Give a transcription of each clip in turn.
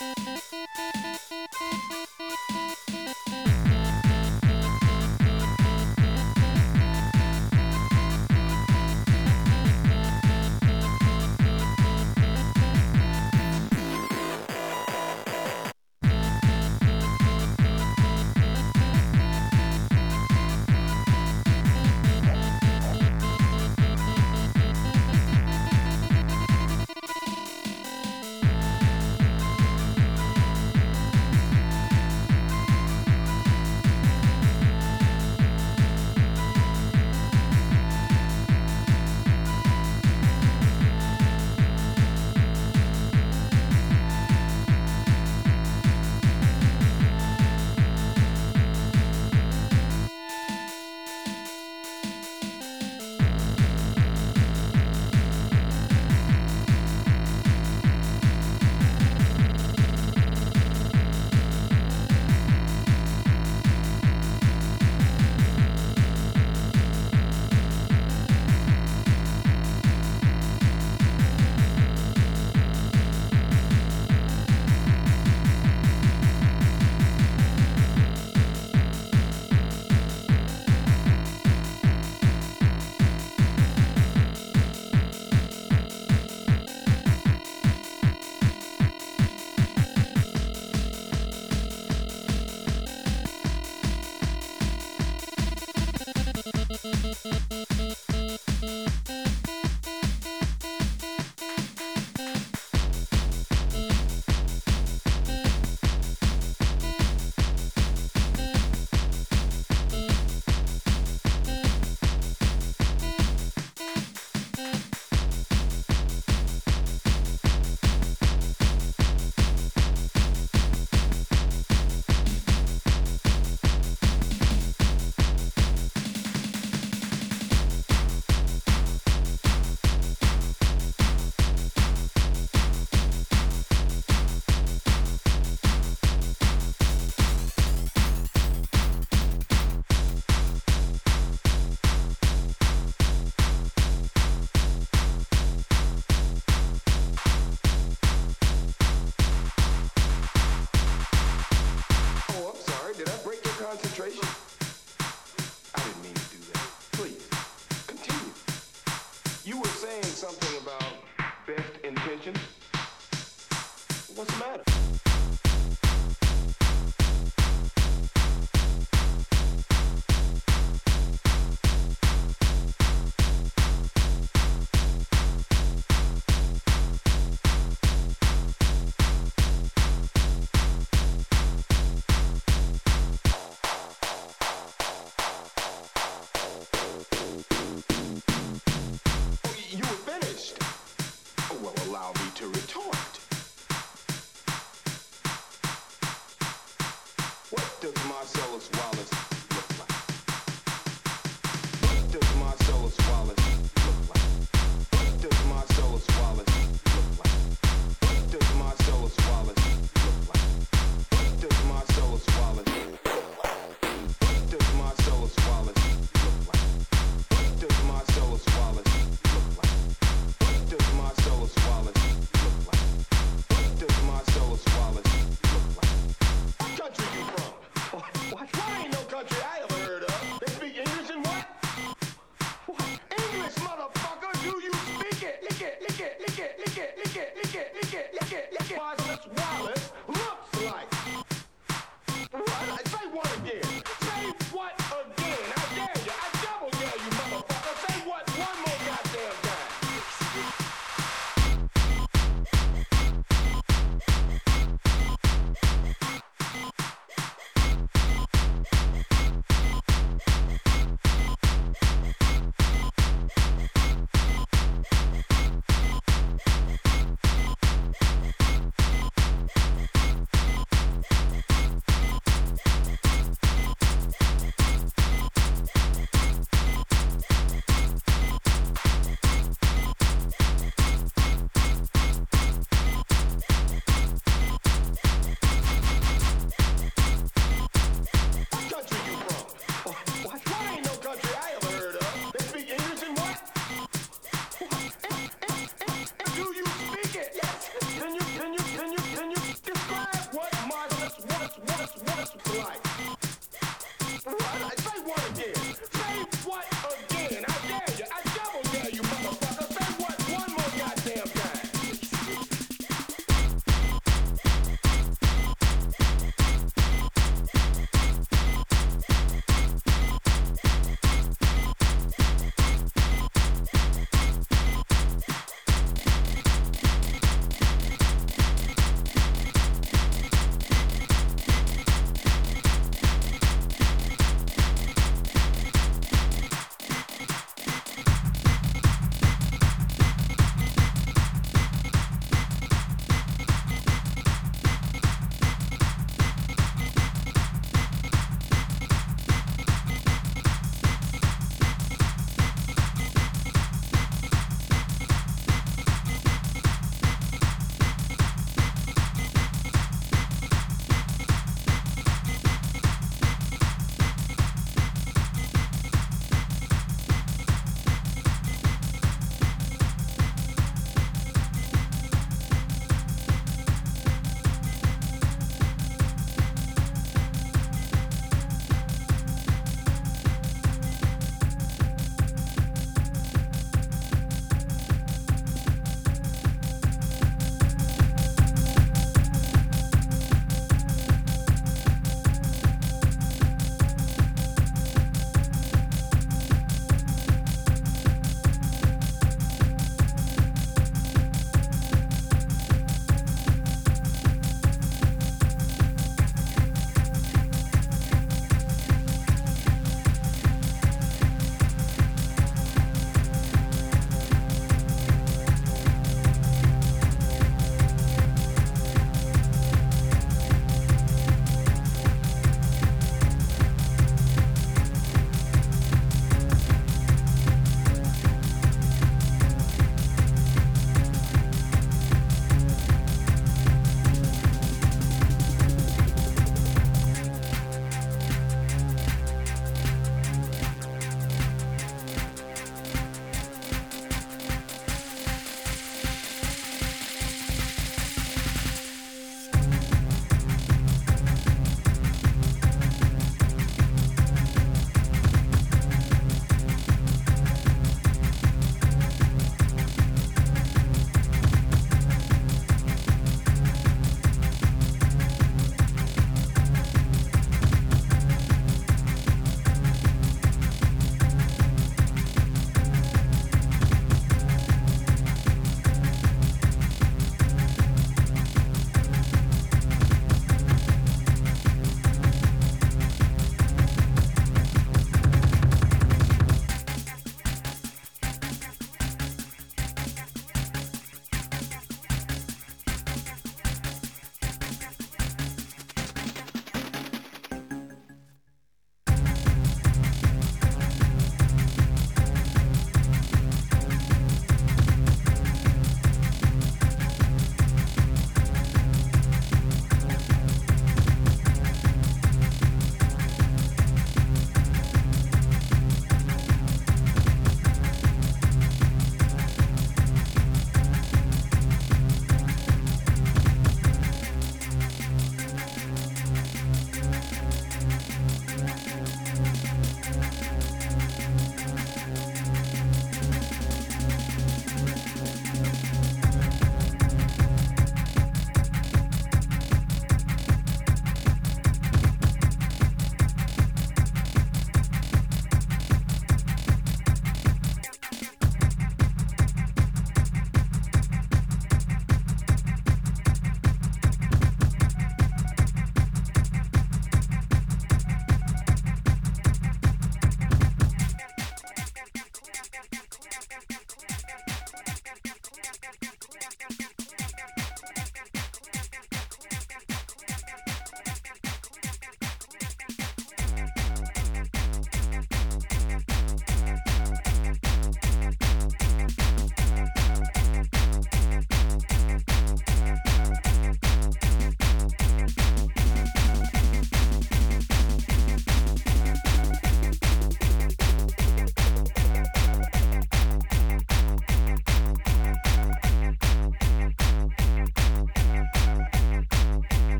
You. Oh, to retort.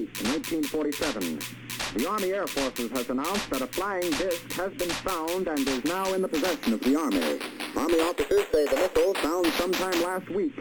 8, 1947. The Army Air Forces has announced that a flying disc has been found and is now in the possession of the Army. Army officers say the missile found sometime last week.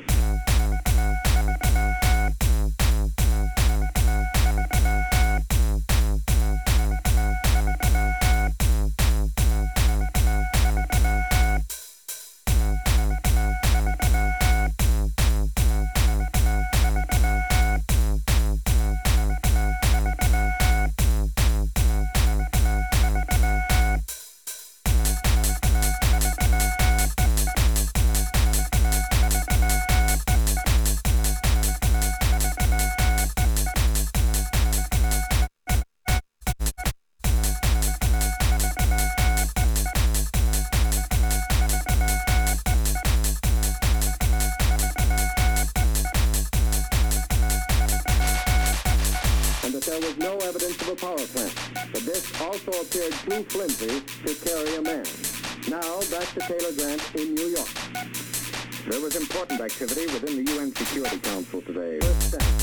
Also appeared too flimsy to carry a man. Now, back to Taylor Grant in New York. There was important activity within the UN Security Council today.